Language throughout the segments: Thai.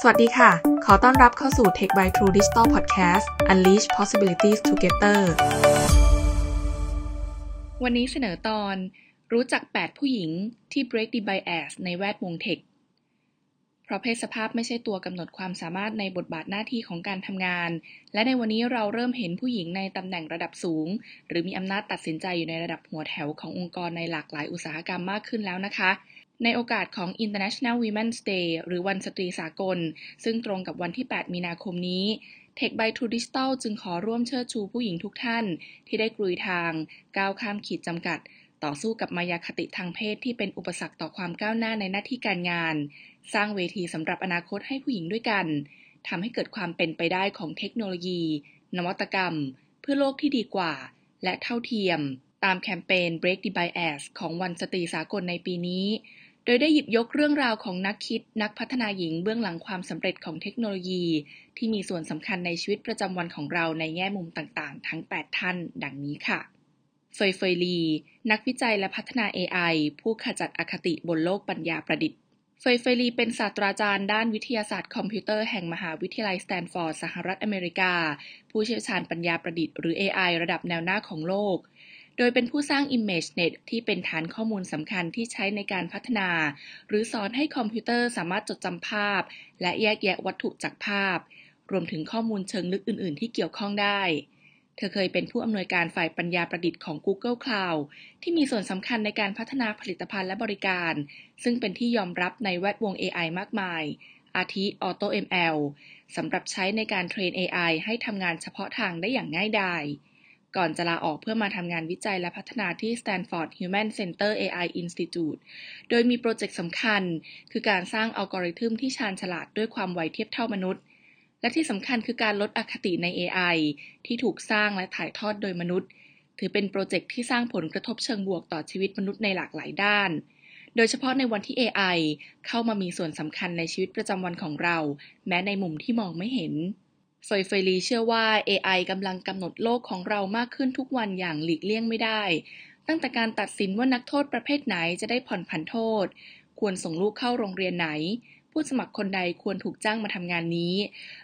สวัสดีค่ะ ขอต้อนรับเข้าสู่ Tech by True Digital Podcast Unleash Possibilities Together วันนี้เสนอตอน รู้จัก 8 ผู้หญิงที่ break the bias ในแวดวงเทค เพราะเพศสภาพไม่ใช่ตัวกำหนดความสามารถในบทบาทหน้าที่ของการทำงาน และในวันนี้เราเริ่มเห็นผู้หญิงในตำแหน่งระดับสูง หรือมีอำนาจตัดสินใจอยู่ในระดับหัวแถวขององค์กรในหลากหลายอุตสาหกรรมมากขึ้นแล้วนะคะ ในโอกาสของ International Women's Day หรือวันสตรีสากล ซึ่งตรงกับวันที่ 8 มีนาคมนี้ Tech by True Digital จึงขอร่วมเชิดชูผู้หญิงทุกท่าน ที่ได้กลุยทาง ก้าวข้ามขีดจำกัด ต่อสู้กับมายาคติทางเพศที่เป็นอุปสรรคต่อความก้าวหน้าในหน้าที่การงาน สร้างเวทีสำหรับอนาคตให้ผู้หญิงด้วยกันทำให้เกิดความเป็นไปได้ของเทคโนโลยี นวัตกรรม เพื่อโลกที่ดีกว่า และเท่าเทียม ตามแคมเปญ Break the Bias ของวันสตรีสากลในปีนี้ โดยได้หยิบยกเรื่องราวของนักคิดนักพัฒนาหญิงเบื้องหลังความสำเร็จของเทคโนโลยี ที่มีส่วนสำคัญในชีวิตประจำวันของเราในแง่มุมต่างๆ ทั้ง 8 ท่าน ดังนี้ค่ะ เฟยเฟยลี นักวิจัยและพัฒนา AI ผู้ขจัดอคติบนโลกปัญญาประดิษฐ์ เฟยเฟยลีเป็นศาสตราจารย์ด้านวิทยาศาสตร์คอมพิวเตอร์แห่งมหาวิทยาลัยสแตนฟอร์ดสหรัฐอเมริกา ผู้เชี่ยวชาญปัญญาประดิษฐ์หรือ AI ระดับแนวหน้าของโลก โดยเป็นผู้สร้าง ImageNet ที่เป็นฐานข้อมูลสำคัญที่ใช้ในการพัฒนา หรือสอนให้คอมพิวเตอร์สามารถจดจำภาพ และแยกแยะวัตถุจากภาพ รวมถึงข้อมูลเชิงลึกอื่น ๆ ที่เกี่ยวข้องได้ เธอเคยเป็นผู้อำนวยการฝ่ายปัญญาประดิษฐ์ของ Google Cloud ที่มีส่วนสำคัญในการพัฒนาผลิตภัณฑ์และบริการ ซึ่งเป็นที่ยอมรับในแวดวง AI มากมายอาทิ AutoML สำหรับใช้ในการเทรน AI ให้ทำงานเฉพาะทางได้อย่างง่ายดาย ก่อนจะลาออกเพื่อมาทำงานวิจัยและพัฒนาที่ Stanford Human-Centered AI Institute โดยมีโปรเจกต์สำคัญ คือการสร้างอัลกอริทึมที่ชาญฉลาดด้วยความไวเทียบเท่ามนุษย์ และที่สำคัญคือการลดอคติใน AI ที่ถูกสร้างและถ่ายทอดโดยมนุษย์ ถือเป็นโปรเจกต์ที่สร้างผลกระทบเชิงบวกต่อชีวิตมนุษย์ในหลากหลายด้านโดยเฉพาะในวันที่ AI เข้ามามีส่วนสำคัญในชีวิตประจำวันของเรา แม้ในมุมที่มองไม่เห็น เฟยเฟยลีเชื่อว่า AI กำลังกำหนดโลกของเรามากขึ้นทุกวันอย่างหลีกเลี่ยงไม่ได้ ตั้งแต่การตัดสินว่านักโทษประเภทไหนจะได้ผ่อนผันโทษ ควรส่งลูกเข้าโรงเรียนไหน ผู้สมัครคนใดควรถูกจ้างมาทำงานนี้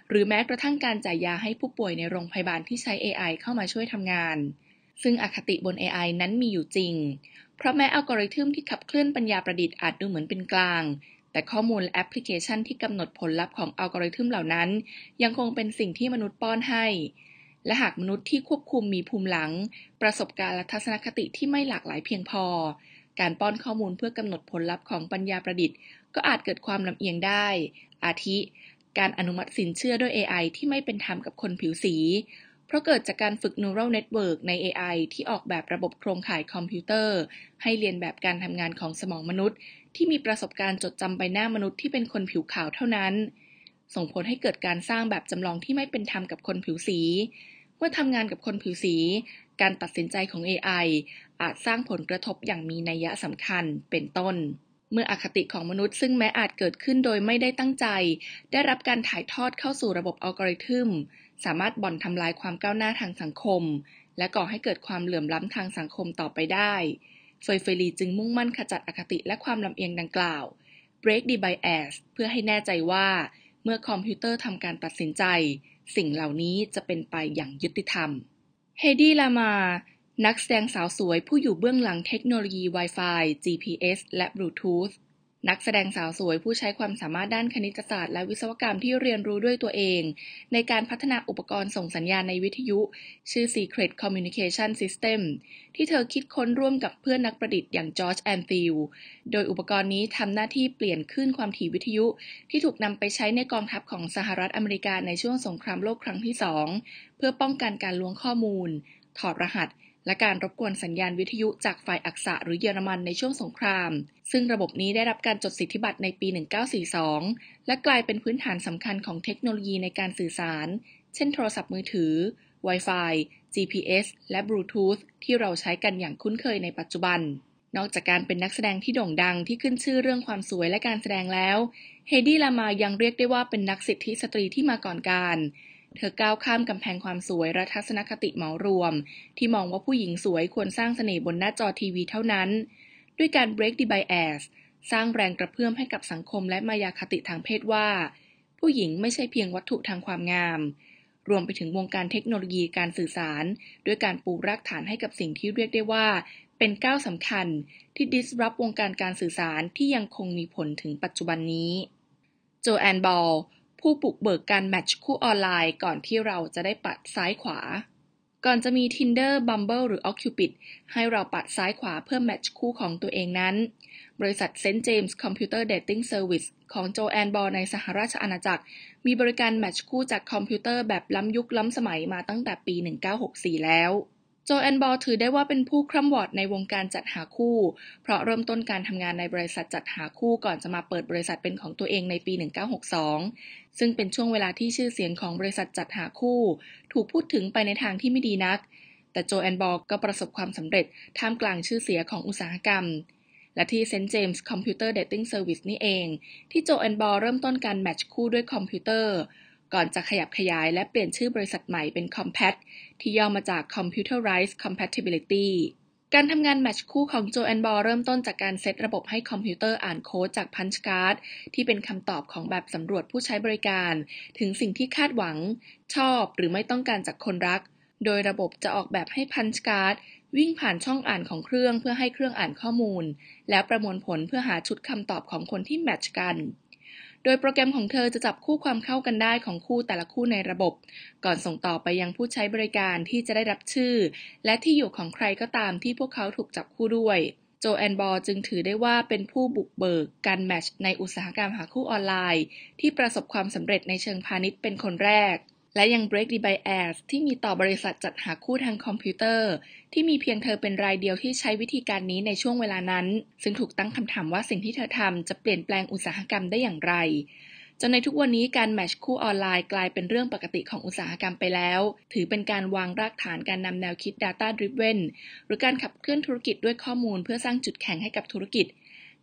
หรือแม้กระทั่งการจ่ายยาให้ผู้ป่วยในโรงพยาบาลที่ใช้ AI เข้ามาช่วยทำงาน ซึ่งอคติบน AI นั้นมีอยู่จริง เพราะแม้อัลกอริทึมที่ขับเคลื่อนปัญญาประดิษฐ์อาจดูเหมือนเป็นกลาง แต่ข้อมูลแอปพลิเคชันที่กำหนดผลลัพธ์ของอัลกอริทึมเหล่านั้น ยังคงเป็นสิ่งที่มนุษย์ป้อนให้ และหากมนุษย์ที่ควบคุมมีภูมิหลัง ประสบการณ์และทัศนคติที่ไม่หลากหลายเพียงพอ การป้อนข้อมูลเพื่อกำหนดผลลัพธ์ของปัญญาประดิษฐ์ ก็อาจเกิดความลำเอียงได้ อาทิ การอนุมัติสินเชื่อด้วย AI ที่ไม่เป็นธรรมกับคนผิวสี เพราะเกิดจากการฝึก neural network ใน AI ที่ออกแบบระบบโครงข่ายคอมพิวเตอร์ ให้เรียนแบบการทำงานของสมองมนุษย์ ที่มีประสบการณ์จดจำใบหน้ามนุษย์ที่เป็นคนผิวขาวเท่านั้น ส่งผลให้เกิดการสร้างแบบจำลองที่ไม่เป็นธรรมกับคนผิวสี เมื่อทำงานกับคนผิวสี การตัดสินใจของ AI อาจสร้างผลกระทบอย่างมีนัยสำคัญเป็นต้น เมื่ออคติของมนุษย์ซึ่งแม้อาจเกิดขึ้นโดยไม่ได้ตั้งใจ ได้รับการถ่ายทอดเข้าสู่ระบบอัลกอริทึม สามารถบ่อนทำลายความก้าวหน้าทางสังคม และก่อให้เกิดความเหลื่อมล้ำทางสังคมต่อไปได้ เฟยเฟย์ ลีจึงมุ่งมั่นขจัดอคติและความลำเอียงดังกล่าว break the bias เพื่อให้แน่ใจว่า เมื่อคอมพิวเตอร์ทำการตัดสินใจ สิ่งเหล่านี้จะเป็นไปอย่างยุติธรรม เฮดี้ลามาร์นักแสดงสาวสวยผู้อยู่เบื้องหลังเทคโนโลยี Wi-Fi GPS และ Bluetooth นักแสดงสาวสวยผู้ใช้ความสามารถด้านคณิตศาสตร์และวิศวกรรมที่เรียนรู้ด้วยตัวเอง ในการพัฒนาอุปกรณ์ส่งสัญญาณในวิทยุ ชื่อ Secret Communication System ที่เธอคิดค้นร่วมกับเพื่อนนักประดิษฐ์อย่างจอร์จแอนไทล์โดยอุปกรณ์นี้ทำหน้าที่เปลี่ยนคลื่นความถี่วิทยุ ที่ถูกนำไปใช้ในกองทัพของสหรัฐอเมริกาในช่วงสงครามโลกครั้งที่สองเพื่อป้องกันการล้วงข้อมูล ถอดรหัส และการรบกวนสัญญาณวิทยุจากฝ่ายอักษะหรือเยอรมันในช่วงสงคราม ซึ่งระบบนี้ได้รับการจดสิทธิบัตรในปี 1942 และกลายเป็นพื้นฐานสำคัญของเทคโนโลยีในการสื่อสาร เช่นโทรศัพท์มือถือ Wi-Fi GPS และ Bluetooth ที่เราใช้กันอย่างคุ้นเคยในปัจจุบัน นอกจากการเป็นนักแสดงที่โด่งดังที่ขึ้นชื่อเรื่องความสวยและการแสดงแล้ว เฮดี้ลามายังเรียกได้ว่าเป็นนักสิทธิสตรีที่มาก่อนการ เธอก้าวข้ามกำแพงความสวยและทัศนคติเหมารวม ที่มองว่าผู้หญิงสวยควรสร้างเสน่ห์บนหน้าจอทีวีเท่านั้น ด้วยการ break the bias สร้างแรงกระเพื่อมให้กับสังคมและมายาคติทางเพศว่า ผู้หญิงไม่ใช่เพียงวัตถุทางความงาม รวมไปถึงวงการเทคโนโลยีการสื่อสาร ด้วยการปูรากฐานให้กับสิ่งที่เรียกได้ว่า เป็นก้าวสำคัญ ที่ disrupt วงการการสื่อสารที่ยังคงมีผลถึงปัจจุบันนี้ โจแอนบอล ผู้ปลุกเบิกการแมทช์คู่ออนไลน์ก่อนที่เราจะได้ปัดซ้ายขวา ก่อนจะมี Tinder Bumble หรือ Occupid ให้เราปัดซ้ายขวาเพื่อแมทช์คู่ของตัวเองนั้น บริษัท St. James Computer Dating Service ของโจแอนบอลในสหราชอาณาจักร มีบริการแมทช์คู่จากคอมพิวเตอร์แบบล้ำยุคล้ำสมัยมาตั้งแต่ปี 1964 แล้ว โจแอนบอลถือได้ว่าเป็นผู้คร่ำวอดในวงการจัดหาคู่ เพราะเริ่มต้นการทำงานในบริษัทจัดหาคู่ก่อนจะมาเปิดบริษัทเป็นของตัวเองในปี 1962 ซึ่งเป็นช่วงเวลาที่ชื่อเสียงของบริษัทจัดหาคู่ ถูกพูดถึงไปในทางที่ไม่ดีนัก แต่โจแอนบอลก็ประสบความสำเร็จท่ามกลางชื่อเสียงของอุตสาหกรรม และที่ St. James Computer Dating Service นี่เอง ที่โจแอนบอลเริ่มต้นการ match คู่ด้วยคอมพิวเตอร์ ก่อนจะขยับขยายและเปลี่ยนชื่อบริษัทใหม่เป็น Com-Pat ที่ย่อมาจาก Computerized Compatibility การทำงาน match คู่ของโจแอนบอลเริ่มต้นจากการเซตระบบให้คอมพิวเตอร์อ่านโค้ดจาก punch card ที่เป็นคำตอบของแบบสำรวจผู้ใช้บริการ ถึงสิ่งที่คาดหวัง ชอบหรือไม่ต้องการจากคนรัก โดยระบบจะออกแบบให้ punch card วิ่งผ่านช่องอ่านของเครื่องเพื่อให้เครื่องอ่านข้อมูล แล้วประมวลผลเพื่อหาชุดคำตอบของคนที่ match กัน โดยโปรแกรมของเธอจะจับคู่ความเข้ากันได้ของคู่แต่ละคู่ในระบบ ก่อนส่งต่อไปยังผู้ใช้บริการที่จะได้รับชื่อ และที่อยู่ของใครก็ตามที่พวกเขาถูกจับคู่ด้วยโจแอนบอลจึงถือได้ว่าเป็นผู้บุกเบิกการ match ในอุตสาหกรรมหาคู่ออนไลน์ ที่ประสบความสำเร็จในเชิงพาณิชย์เป็นคนแรก และยัง break the bias ที่มีต่อบริษัทจัดหาคู่ทางคอมพิวเตอร์ ที่มีเพียงเธอเป็นรายเดียวที่ใช้วิธีการนี้ในช่วงเวลานั้น ซึ่งถูกตั้งคำถามว่าสิ่งที่เธอทำจะเปลี่ยนแปลงอุตสาหกรรมได้อย่างไรจนในทุกวันนี้การแมชคู่ออนไลน์กลายเป็นเรื่องปกติของอุตสาหกรรมไปแล้ว ถือเป็นการวางรากฐานการนำแนวคิด Data Driven หรือการขับเคลื่อนธุรกิจด้วยข้อมูลเพื่อสร้างจุดแข็งให้กับธุรกิจ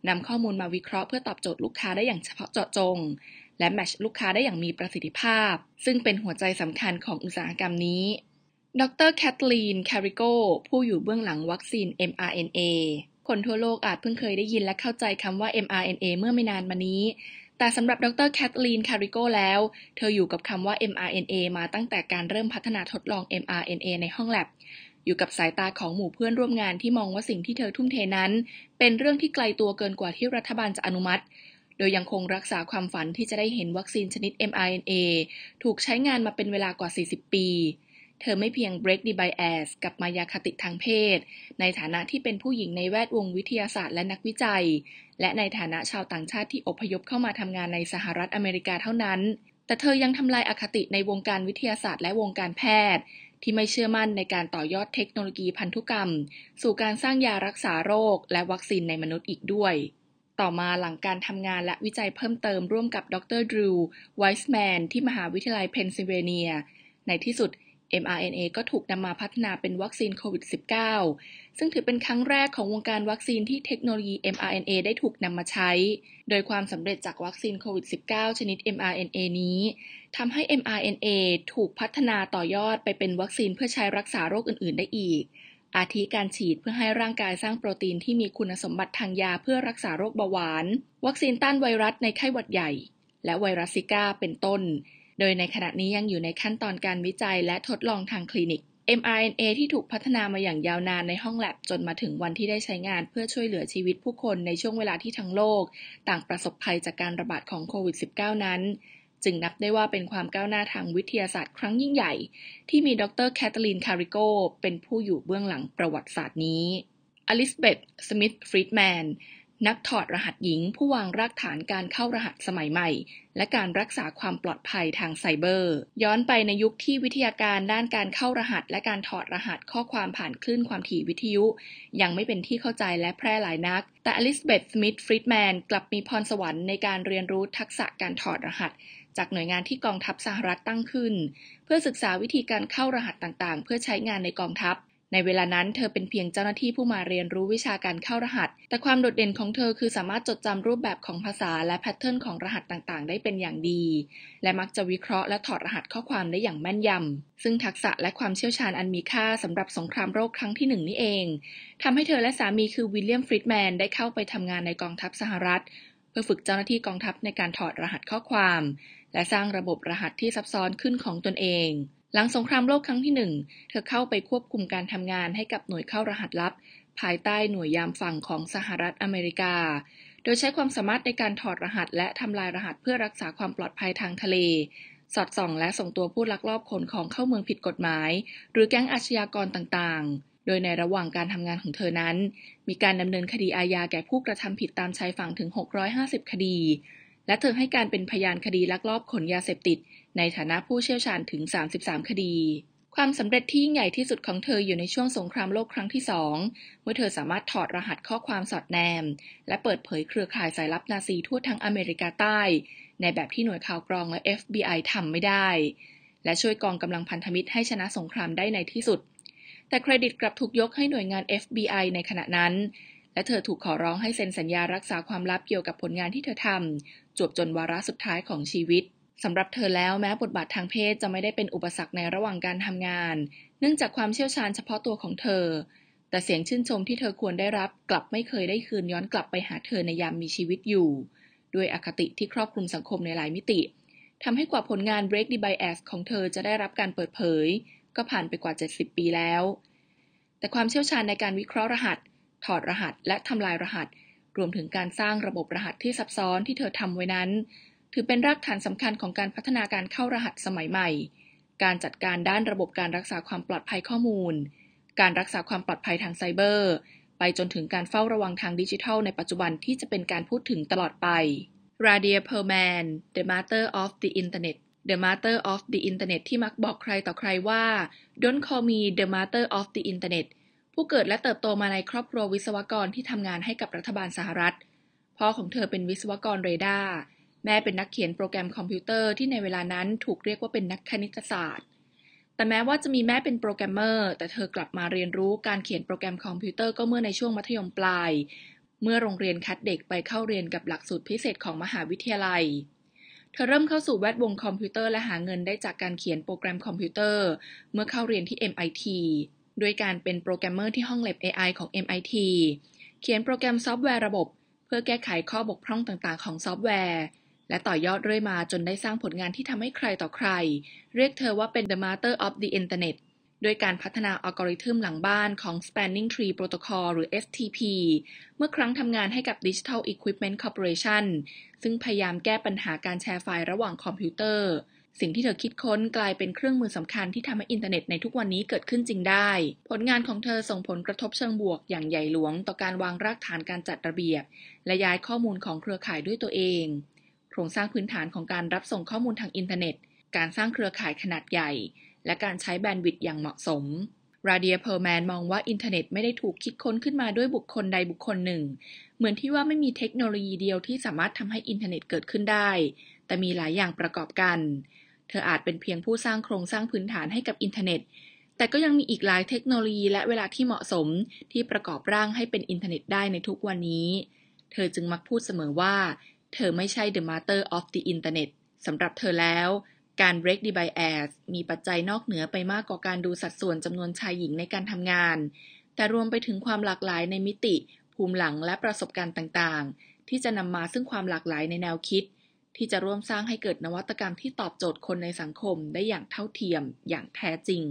นำข้อมูลมาวิเคราะห์เพื่อตอบโจทย์ลูกค้าได้อย่างเฉพาะเจาะจง และ match ลูกค้าได้อย่างมีประสิทธิภาพ ซึ่งเป็นหัวใจสำคัญของอุตสาหกรรมนี้ ดรแคทลีนคาริโกผู้อยู่เบื้องหลังวัคซีน mRNA คนทั่วโลกอาจเพิ่งเคยได้ยินและเข้าใจคำว่า mRNA เมื่อไม่นานมานี้ แต่สำหรับดรแคทลีนคาริโกแล้ว เธออยู่กับคำว่า mRNA มาตั้งแต่การเริ่มพัฒนาทดลอง mRNA ในห้องแล็บอยู่กับสายตาของหมู่เพื่อนร่วมงานที่มองว่าสิ่งที่เธอทุ่มเทนั้น เป็นเรื่องที่ไกลตัวเกินกว่าที่รัฐบาลจะอนุมัติ โดยยังคงรักษาความฝันที่จะได้เห็นวัคซีนชนิด mRNA ถูกใช้งานมาเป็นเวลากว่า 40 ปี เธอไม่เพียง break the bias กับมายาคติทางเพศ ในฐานะที่เป็นผู้หญิงในแวดวงวิทยาศาสตร์และนักวิจัย และในฐานะชาวต่างชาติที่อพยพเข้ามาทำงานในสหรัฐอเมริกาเท่านั้น แต่เธอยังทำลายอคติในวงการวิทยาศาสตร์และวงการแพทย์ที่ไม่เชื่อมั่นในการต่อยอดเทคโนโลยีพันธุกรรม สู่การสร้างยารักษาโรคและวัคซีนในมนุษย์อีกด้วย ต่อมาหลังการทำงานและวิจัยเพิ่มเติมร่วมกับดรดรูไวส์แมนที่มหาวิทยาลัยเพนซิลเวเนีย ในที่สุด mRNA ก็ถูกนำมาพัฒนาเป็นวัคซีนโควิด -19 ซึ่งถือเป็นครั้งแรกของวงการวัคซีนที่เทคโนโลยี mRNA ได้ถูกนำมาใช้ โดยความสำเร็จจากวัคซีนโควิด -19 ชนิด mRNA นี้ทำให้ mRNA ถูกพัฒนาต่อยอดไปเป็นวัคซีนเพื่อใช้รักษาโรคอื่น ๆ ได้อีก อาทิการฉีดเพื่อให้ร่างกายสร้างโปรตีนที่มีคุณสมบัติทางยาเพื่อรักษาโรคเบาหวาน วัคซีนต้านไวรัสในไข้หวัดใหญ่ และไวรัสซิก้าเป็นต้น โดยในขณะนี้ยังอยู่ในขั้นตอนการวิจัยและทดลองทางคลินิก mRNA ที่ถูกพัฒนามาอย่างยาวนานในห้องแลบจนมาถึงวันที่ได้ใช้งานเพื่อช่วยเหลือชีวิตผู้คนในช่วงเวลาที่ทั้งโลก ต่างประสบภัยจากการระบาดของโควิด -19 นั้น จึงนับได้ว่าเป็นความก้าวหน้าทางวิทยาศาสตร์ครั้งยิ่งใหญ่ ที่มีดรแคทเธอรีนคาริโกเป็นผู้อยู่เบื้องหลังประวัติศาสตร์นี้อลิซาเบธสมิธฟรีดแมนนักถอดรหัสหญิงผู้วางรากฐานการเข้ารหัสสมัยใหม่ และการรักษาความปลอดภัยทางไซเบอร์ ย้อนไปในยุคที่วิทยาการด้านการเข้ารหัส และการถอดรหัสข้อความผ่านคลื่นความถี่วิทยุ ยังไม่เป็นที่เข้าใจและแพร่หลายนัก แต่อลิซาเบธสมิธฟรีดแมนกลับมีพรสวรรค์ในการเรียนรู้ทักษะการถอดรหัส จากหน่วยงานที่กองทัพสหรัฐตั้งขึ้น เพื่อศึกษาวิธีการเข้ารหัสต่างๆ เพื่อใช้งานในกองทัพ ในเวลานั้นเธอเป็นเพียงเจ้าหน้าที่ผู้มาเรียนรู้วิชาการเข้ารหัส แต่ความโดดเด่นของเธอคือสามารถจดจำรูปแบบของภาษาและแพทเทิร์นของรหัสต่างๆ ได้เป็นอย่างดี และมักจะวิเคราะห์และถอดรหัสข้อความได้อย่างแม่นยำซึ่งทักษะและความเชี่ยวชาญอันมีค่าสำหรับสงครามโรคครั้งที่หนึ่งนี่เองทำให้เธอและสามีคือวิลเลียมฟริดแมนได้เข้าไปทำงานในกองทัพสหรัฐเพื่อฝึกเจ้าหน้าที่กองทัพในการถอดรหัสข้อความ และสร้างระบบรหัสที่ซับซ้อนขึ้นของตนเอง หลังสงครามโลกครั้งที่หนึ่งเธอเข้าไปควบคุมการทำงานให้กับหน่วยเข้ารหัสลับ ภายใต้หน่วยยามฝั่งของสหรัฐอเมริกา โดยใช้ความสามารถในการถอดรหัสและทำลายรหัสเพื่อรักษาความปลอดภัยทางทะเล สอดส่องและส่งตัวผู้ลักลอบขนของเข้าเมืองผิดกฎหมาย หรือแก๊งอาชญากรต่างๆโดยในระหว่างการทำงานของเธอนั้น มีการดำเนินคดีอาญาแก่ผู้กระทำผิดตามชายฝั่งถึง 650 คดี และเธอให้การเป็นพยานคดีลักลอบขนยาเสพติด ในฐานะผู้เชี่ยวชาญถึง 33 คดี ความสำเร็จที่ยิ่งใหญ่ที่สุดของเธออยู่ในช่วงสงครามโลกครั้งที่สองเมื่อเธอสามารถถอดรหัสข้อความสอดแนม และเปิดเผยเครือข่ายสายลับนาซีทั่วทั้งอเมริกาใต้ ในแบบที่หน่วยข่าวกรองและ FBI ทำไม่ได้ และช่วยกองกำลังพันธมิตรให้ชนะสงครามได้ในที่สุดแต่เครดิตกลับถูกยกให้หน่วยงาน FBI ในขณะนั้น และเธอถูกขอร้องให้เซ็นสัญญารักษาความลับเกี่ยวกับผลงานที่เธอทำจวบจนวาระสุดท้ายของชีวิตสำหรับเธอแล้วแม้บทบาททางเพศจะไม่ได้เป็นอุปสรรคในระหว่างการทำงาน เนื่องจากความเชี่ยวชาญเฉพาะตัวของเธอ แต่เสียงชื่นชมที่เธอควรได้รับกลับไม่เคยได้คืนย้อนกลับไปหาเธอในยามมีชีวิตอยู่ ด้วยอคติที่ครอบคลุมสังคมในหลายมิติทำให้กว่าผลงาน Break the Bias ของเธอจะได้รับการเปิดเผย ก็ผ่านไปกว่า 70 ปีแล้ว แต่ความเชี่ยวชาญในการวิเคราะห์รหัส ถอดรหัส และทำลายรหัส รวมถึงการสร้างระบบรหัสที่ซับซ้อนที่เธอทำไว้นั้น ถือเป็นรากฐานสำคัญของการพัฒนาการเข้ารหัสสมัยใหม่ การจัดการด้านระบบการรักษาความปลอดภัยข้อมูล การรักษาความปลอดภัยทางไซเบอร์ ไปจนถึงการเฝ้าระวังทางดิจิทัลในปัจจุบันที่จะเป็นการพูดถึงตลอดไป Radia Perlman The Mother of the Internet The Mother of the Internet ที่มักบอกใครต่อใครว่า Don't call me the Mother of the Internet ผู้เกิดและเติบโตมาในครอบครัววิศวกรที่ทำงานให้กับรัฐบาลสหรัฐ พ่อของเธอเป็นวิศวกรเรดาร์ แม่เป็นนักเขียนโปรแกรมคอมพิวเตอร์ที่ในเวลานั้นถูกเรียกว่าเป็นนักคณิตศาสตร์ แต่แม้ว่าจะมีแม่เป็นโปรแกรมเมอร์ แต่เธอกลับมาเรียนรู้การเขียนโปรแกรมคอมพิวเตอร์ก็เมื่อในช่วงมัธยมปลาย เมื่อโรงเรียนคัดเด็กไปเข้าเรียนกับหลักสูตรพิเศษของมหาวิทยาลัยเธอเริ่มเข้าสู่แวดวงคอมพิวเตอร์และหาเงินได้จากการเขียนโปรแกรมคอมพิวเตอร์ เมื่อเข้าเรียนที่ MIT ด้วยการเป็นโปรแกรมเมอร์ที่ห้องแล็บ AI ของ MIT เขียนโปรแกรมซอฟต์แวร์ระบบ เพื่อแก้ไขข้อบกพร่องต่างๆ ของซอฟต์แวร์ และต่อยอดเรื่อยมาจนได้สร้างผลงานที่ทำให้ใครต่อใคร เรียกเธอว่าเป็น the mother of the internet โดยการพัฒนาอัลกอริทึมหลังบ้านของ Spanning Tree Protocol หรือ STP เมื่อครั้งทำงานให้กับ Digital Equipment Corporation ซึ่งพยายามแก้ปัญหาการแชร์ไฟล์ระหว่างคอมพิวเตอร์ สิ่งที่เธอคิดค้นกลายเป็นเครื่องมือสำคัญที่ทำให้อินเทอร์เน็ตในทุกวันนี้เกิดขึ้นจริงได้ ผลงานของเธอส่งผลกระทบเชิงบวกอย่างใหญ่หลวง ต่อการวางรากฐานการจัดระเบียบ และย้ายข้อมูลของเครือข่ายด้วยตัวเอง โครงสร้างพื้นฐานของการรับส่งข้อมูลทางอินเทอร์เน็ต การสร้างเครือข่ายขนาดใหญ่ และการใช้ bandwidth อย่างเหมาะสมราเดียเพอร์แมนมองว่าอินเทอร์เน็ตไม่ได้ถูกคิดค้นขึ้นมาด้วยบุคคลใดบุคคลหนึ่ง เหมือนที่ว่าไม่มีเทคโนโลยีเดียวที่สามารถทำให้อินเทอร์เน็ตเกิดขึ้นได้ แต่มีหลายอย่างประกอบกัน เธออาจเป็นเพียงผู้สร้างโครงสร้างพื้นฐานให้กับอินเทอร์เน็ต แต่ก็ยังมีอีกหลายเทคโนโลยีและเวลาที่เหมาะสมที่ประกอบร่างให้เป็นอินเทอร์เน็ตได้ในทุกวันนี้ เธอจึงมักพูดเสมอว่า เธอไม่ใช่ the mother of the internet สำหรับเธอแล้ว การ break the bias มีปัจจัยนอกเหนือไปมากกว่าการดูสัดส่วนจำนวนชายหญิงในการทำงาน แต่รวมไปถึงความหลากหลายในมิติ ภูมิหลังและประสบการณ์ต่างๆ ที่จะนำมาซึ่งความหลากหลายในแนวคิด ที่จะร่วมสร้างให้เกิดนวัตกรรมที่ตอบโจทย์คนในสังคมได้อย่างเท่าเทียมอย่างแท้จริง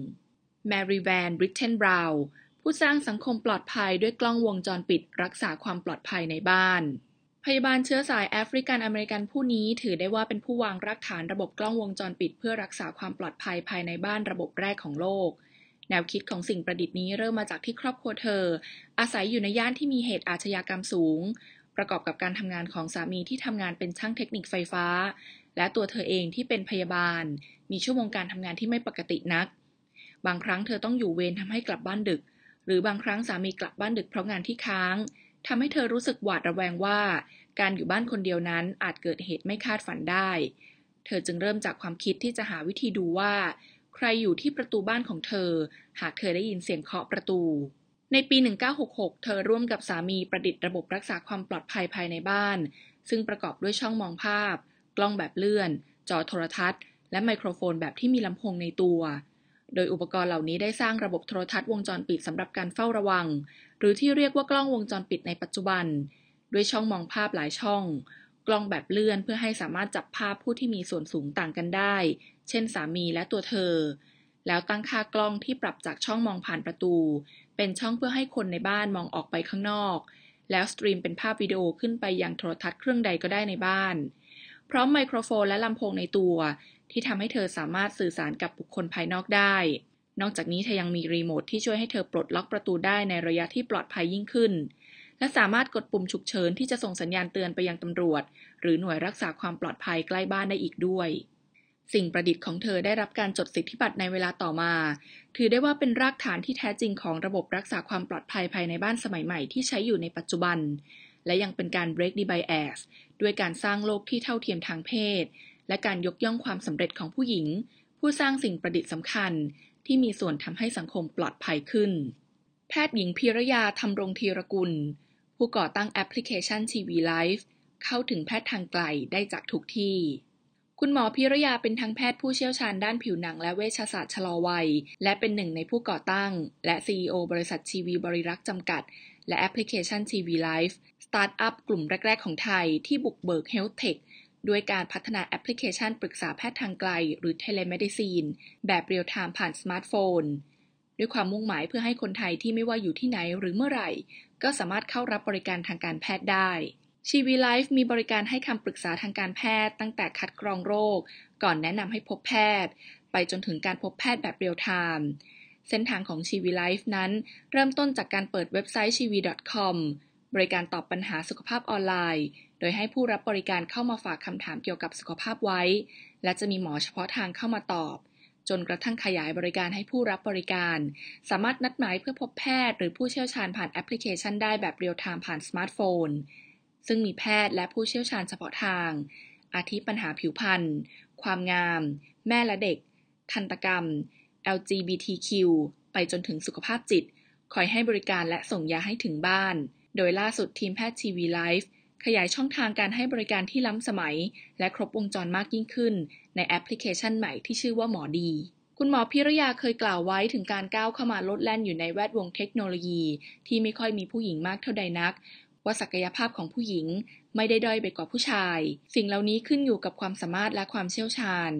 Mary Van Britten Brown ผู้สร้างสังคมปลอดภัยด้วยกล้องวงจรปิดรักษาความปลอดภัยในบ้าน พยาบาลเชื้อสายแอฟริกันอเมริกันผู้นี้ถือได้ว่าเป็นผู้วางรากฐานระบบกล้องวงจรปิด เพื่อรักษาความปลอดภัยภายในบ้านระบบแรกของโลก แนวคิดของสิ่งประดิษฐ์นี้เริ่มมาจากที่ครอบครัวเธอ อาศัยอยู่ในย่านที่มีเหตุอาชญากรรมสูง ประกอบกับการทำงานของสามีที่ทำงานเป็นช่างเทคนิคไฟฟ้า และตัวเธอเองที่เป็นพยาบาล มีชั่วโมงการทำงานที่ไม่ปกตินัก บางครั้งเธอต้องอยู่เวรทำให้กลับบ้านดึก หรือบางครั้งสามีกลับบ้านดึกเพราะงานที่ค้างทำให้เธอรู้สึกหวาดระแวงว่า การอยู่บ้านคนเดียวนั้นอาจเกิดเหตุไม่คาดฝันได้ เธอจึงเริ่มจากความคิดที่จะหาวิธีดูว่า ใครอยู่ที่ประตูบ้านของเธอ หากเธอได้ยินเสียงเคาะประตู ในปี 1966 เธอร่วมกับสามีประดิษฐ์ระบบรักษาความปลอดภัยภายในบ้าน ซึ่งประกอบด้วยช่องมองภาพ กล้องแบบเลื่อน จอโทรทัศน์ และไมโครโฟนแบบที่มีลำโพงในตัว โดยอุปกรณ์เหล่านี้ได้สร้างระบบโทรทัศน์วงจรปิดสำหรับการเฝ้าระวัง หรือที่เรียกว่ากล้องวงจรปิดในปัจจุบัน ด้วยช่องมองภาพหลายช่อง กล้องแบบเลื่อนเพื่อให้สามารถจับภาพผู้ที่มีส่วนสูงต่างกันได้ เช่น สามีและตัวเธอ แล้วตั้งค่ากล้องที่ปรับจากช่องมองผ่านประตู เป็นช่องเพื่อให้คนในบ้านมองออกไปข้างนอก แล้วสตรีมเป็นภาพวิดีโอขึ้นไปยังโทรทัศน์เครื่องใดก็ได้ในบ้าน พร้อมไมโครโฟนและลำโพงในตัว ที่ทำให้เธอสามารถสื่อสารกับบุคคลภายนอกได้ นอกจากนี้เธอยังมีรีโมทที่ช่วยให้เธอปลดล็อกประตูได้ในระยะที่ปลอดภัยยิ่งขึ้น และสามารถกดปุ่มฉุกเฉินที่จะส่งสัญญาณเตือนไปยังตำรวจ หรือหน่วยรักษาความปลอดภัยใกล้บ้านได้อีกด้วย สิ่งประดิษฐ์ของเธอได้รับการจดสิทธิบัตรในเวลาต่อมา ถือได้ว่าเป็นรากฐานที่แท้จริงของระบบรักษาความปลอดภัยภายในบ้านสมัยใหม่ที่ใช้อยู่ในปัจจุบัน และยังเป็นการ break the bias ด้วยการสร้างโลกที่เท่าเทียมทางเพศ และการยกย่องความสำเร็จของผู้หญิง ผู้สร้างสิ่งประดิษฐ์สำคัญ ที่มีส่วนทำให้สังคมปลอดภัยขึ้น แพทย์หญิงพีรยาทำรงธีรกุล ผู้ก่อตั้งแอปพลิเคชันทีวีไลฟ์เข้าถึงแพทย์ทางไกลได้จากทุกที่ คุณหมอพิรยาเป็นทั้งแพทย์ผู้เชี่ยวชาญด้านผิวหนังและเวชศาสตร์ชะลอวัย และเป็นหนึ่งในผู้ก่อตั้ง และ CEO บริษัททีวีบริรักษ์จำกัด และแอปพลิเคชัน Chiiwii Live สตาร์ทอัพกลุ่มแรก ๆ ของไทยที่บุกเบิก Health Tech ด้วยการพัฒนาแอปพลิเคชันปรึกษาแพทย์ทางไกล หรือ Telemedicine แบบเรียลไทม์ผ่านสมาร์ทโฟน ด้วยความมุ่งหมายเพื่อให้คนไทยที่ไม่ว่าอยู่ที่ไหนหรือเมื่อไหร่ ก็สามารถเข้ารับบริการทางการแพทย์ได้ Chiiwii Live มีบริการให้คำปรึกษาทางการแพทย์ตั้งแต่คัดกรองโรค ก่อนแนะนำให้พบแพทย์ ไปจนถึงการพบแพทย์แบบเรียลไทม์เส้นทางของ Chiiwii Live นั้น เริ่มต้นจากการเปิดเว็บไซต์ Chiiwii .com บริการตอบปัญหาสุขภาพออนไลน์ โดยให้ผู้รับบริการเข้ามาฝากคำถามเกี่ยวกับสุขภาพไว้ และจะมีหมอเฉพาะทางเข้ามาตอบ จนกระทั่งขยายบริการให้ผู้รับบริการ สามารถนัดหมายเพื่อพบแพทย์ หรือผู้เชี่ยวชาญผ่านแอปพลิเคชันได้แบบเรียลไทม์ผ่านสมาร์ทโฟน ซึ่งมีแพทย์และผู้เชี่ยวชาญเฉพาะทาง อาทิปัญหาผิวพรรณ ความงาม แม่และเด็ก ทันตกรรม LGBTQ ไปจนถึงสุขภาพจิต คอยให้บริการและส่งยาให้ถึงบ้าน โดยล่าสุดทีมแพทย์ Chiiwii Live ขยายช่องทางการให้บริการที่ล้ำสมัย และครบวงจรมากยิ่งขึ้น ในแอปพลิเคชันใหม่ที่ชื่อว่าหมอดี คุณหมอพิรญาณ์เคยกล่าวไว้ถึงการก้าวเข้ามาโลดแล่นอยู่ในแวดวงเทคโนโลยี ที่ไม่ค่อยมีผู้หญิงมากเท่าใดนัก ว่าศักยภาพของผู้หญิงไม่ได้ด้อยไปกว่าผู้ชาย สิ่งเหล่านี้ขึ้นอยู่กับความสามารถและความเชี่ยวชาญ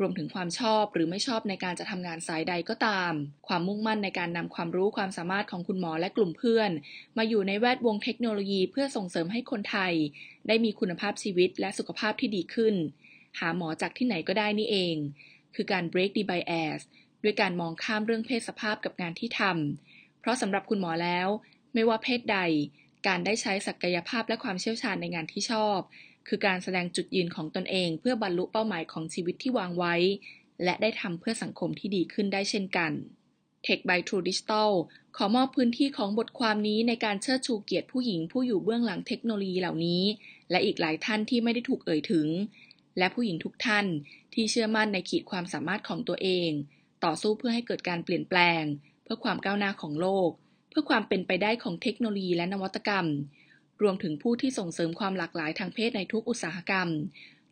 รวมถึงความชอบหรือไม่ชอบในการจะทำงานสายใดก็ตาม ความมุ่งมั่นในการนำความรู้ความสามารถของคุณหมอและกลุ่มเพื่อน มาอยู่ในแวดวงเทคโนโลยีเพื่อส่งเสริมให้คนไทย ได้มีคุณภาพชีวิตและสุขภาพที่ดีขึ้น หาหมอจากที่ไหนก็ได้นี่เอง คือการ break the bias ด้วยการมองข้ามเรื่องเพศสภาพกับงานที่ทำเพราะสำหรับคุณหมอแล้ว ไม่ว่าเพศใด การได้ใช้ศักยภาพและความเชี่ยวชาญในงานที่ชอบ คือการแสดงจุดยืนของตนเองเพื่อบรรลุเป้าหมายของชีวิตที่วางไว้ และได้ทำเพื่อสังคมที่ดีขึ้นได้เช่นกัน Tech by True Digital ขอมอบพื้นที่ของบทความนี้ในการเชิดชูเกียรติผู้หญิงผู้อยู่เบื้องหลังเทคโนโลยีเหล่านี้ และอีกหลายท่านที่ไม่ได้ถูกเอ่ยถึง และผู้หญิงทุกท่านที่เชื่อมั่นในขีดความสามารถของตัวเอง ต่อสู้เพื่อให้เกิดการเปลี่ยนแปลง เพื่อความก้าวหน้าของโลก เพื่อความเป็นไปได้ของเทคโนโลยีและนวัตกรรม รวมถึงผู้ที่ส่งเสริมความหลากหลายทางเพศในทุกอุตสาหกรรม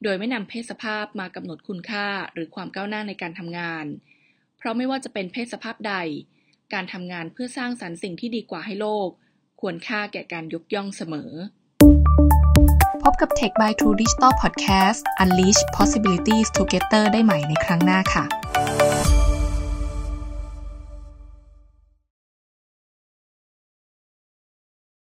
โดยไม่นำเพศสภาพมากำหนดคุณค่าหรือความก้าวหน้าในการทำงาน เพราะไม่ว่าจะเป็นเพศสภาพใด การทำงานเพื่อสร้างสรรค์สิ่งที่ดีกว่าให้โลก ควรค่าแก่การยกย่องเสมอ พบกับ Tech by True Digital Podcast Unleash Possibilities Together ได้ใหม่ในครั้งหน้าค่ะ